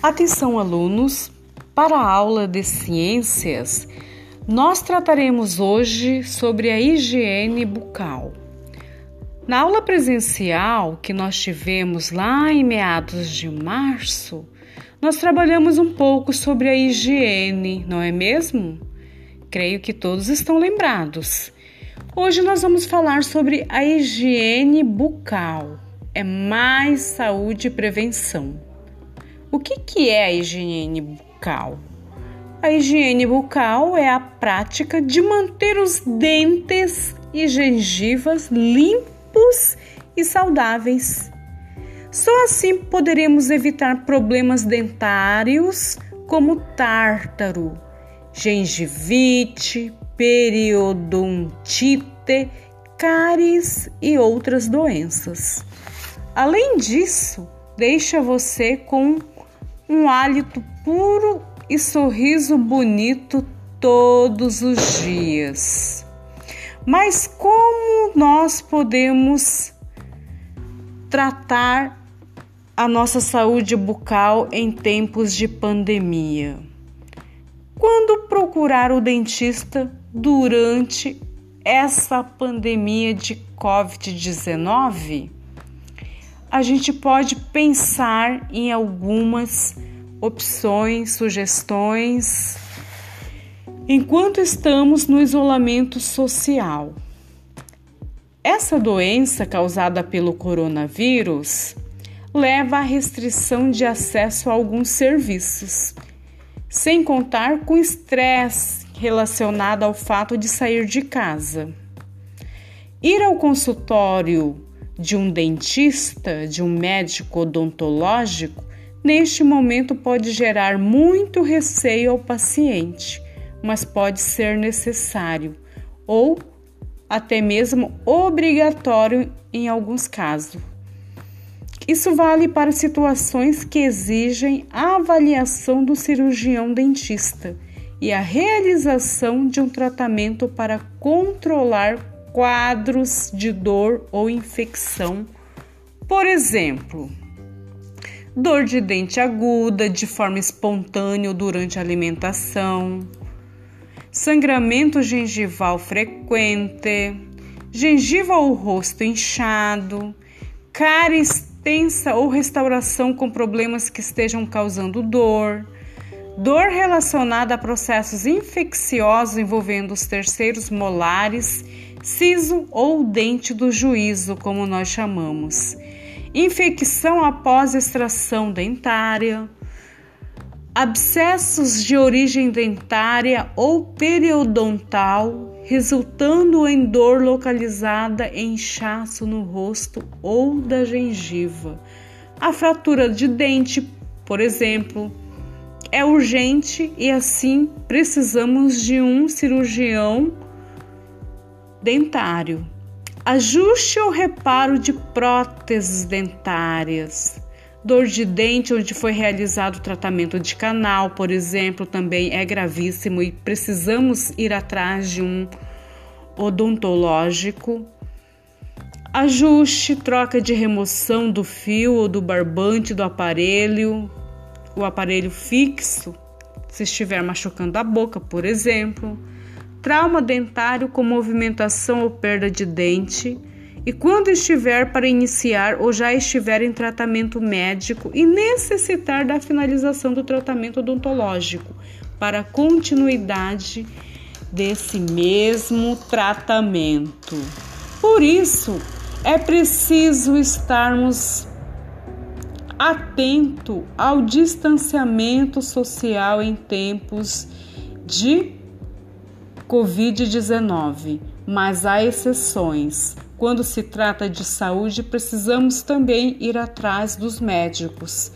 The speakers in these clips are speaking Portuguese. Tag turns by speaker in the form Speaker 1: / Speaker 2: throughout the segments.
Speaker 1: Atenção, alunos! Para a aula de ciências, nós trataremos hoje sobre a higiene bucal. Na aula presencial que nós tivemos lá em meados de março, nós trabalhamos um pouco sobre a higiene, não é mesmo? Creio que todos estão lembrados. Hoje nós vamos falar sobre a higiene bucal. É mais saúde e prevenção. O que, que é a higiene bucal? A higiene bucal é a prática de manter os dentes e gengivas limpos e saudáveis. Só assim poderemos evitar problemas dentários como tártaro, gengivite, periodontite, cáries e outras doenças. Além disso, deixa você com um hálito puro e sorriso bonito todos os dias. Mas como nós podemos tratar a nossa saúde bucal em tempos de pandemia? Quando procurar o dentista durante essa pandemia de Covid-19? A gente pode pensar em algumas opções, sugestões, enquanto estamos no isolamento social. Essa doença causada pelo coronavírus leva à restrição de acesso a alguns serviços, sem contar com estresse relacionado ao fato de sair de casa. Ir ao consultório de um dentista, de um médico odontológico, neste momento pode gerar muito receio ao paciente, mas pode ser necessário ou até mesmo obrigatório em alguns casos. Isso vale para situações que exigem a avaliação do cirurgião dentista e a realização de um tratamento para controlar quadros de dor ou infecção. Por exemplo, dor de dente aguda de forma espontânea durante a alimentação, sangramento gengival frequente, gengiva ou rosto inchado, cara extensa ou restauração com problemas que estejam causando dor, dor relacionada a processos infecciosos envolvendo os terceiros molares siso ou dente do juízo, como nós chamamos, infecção após extração dentária, abscessos de origem dentária ou periodontal, resultando em dor localizada inchaço no rosto ou da gengiva. A fratura de dente, por exemplo, é urgente e assim precisamos de um cirurgião dentário. Ajuste ou reparo de próteses dentárias. Dor de dente onde foi realizado o tratamento de canal, por exemplo, também é gravíssimo e precisamos ir atrás de um odontológico. Ajuste, troca de remoção do fio ou do barbante do aparelho, o aparelho fixo, se estiver machucando a boca, por exemplo trauma dentário com movimentação ou perda de dente, e quando estiver para iniciar ou já estiver em tratamento médico e necessitar da finalização do tratamento odontológico para continuidade desse mesmo tratamento. Por isso, é preciso estarmos atento ao distanciamento social em tempos de Covid-19, mas há exceções. Quando se trata de saúde, precisamos também ir atrás dos médicos.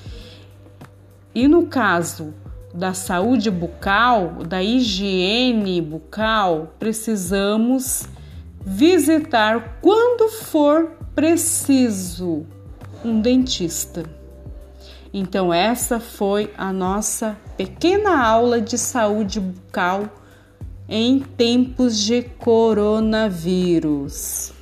Speaker 1: E no caso da saúde bucal, da higiene bucal, precisamos visitar quando for preciso um dentista. Então, essa foi a nossa pequena aula de saúde bucal em tempos de coronavírus.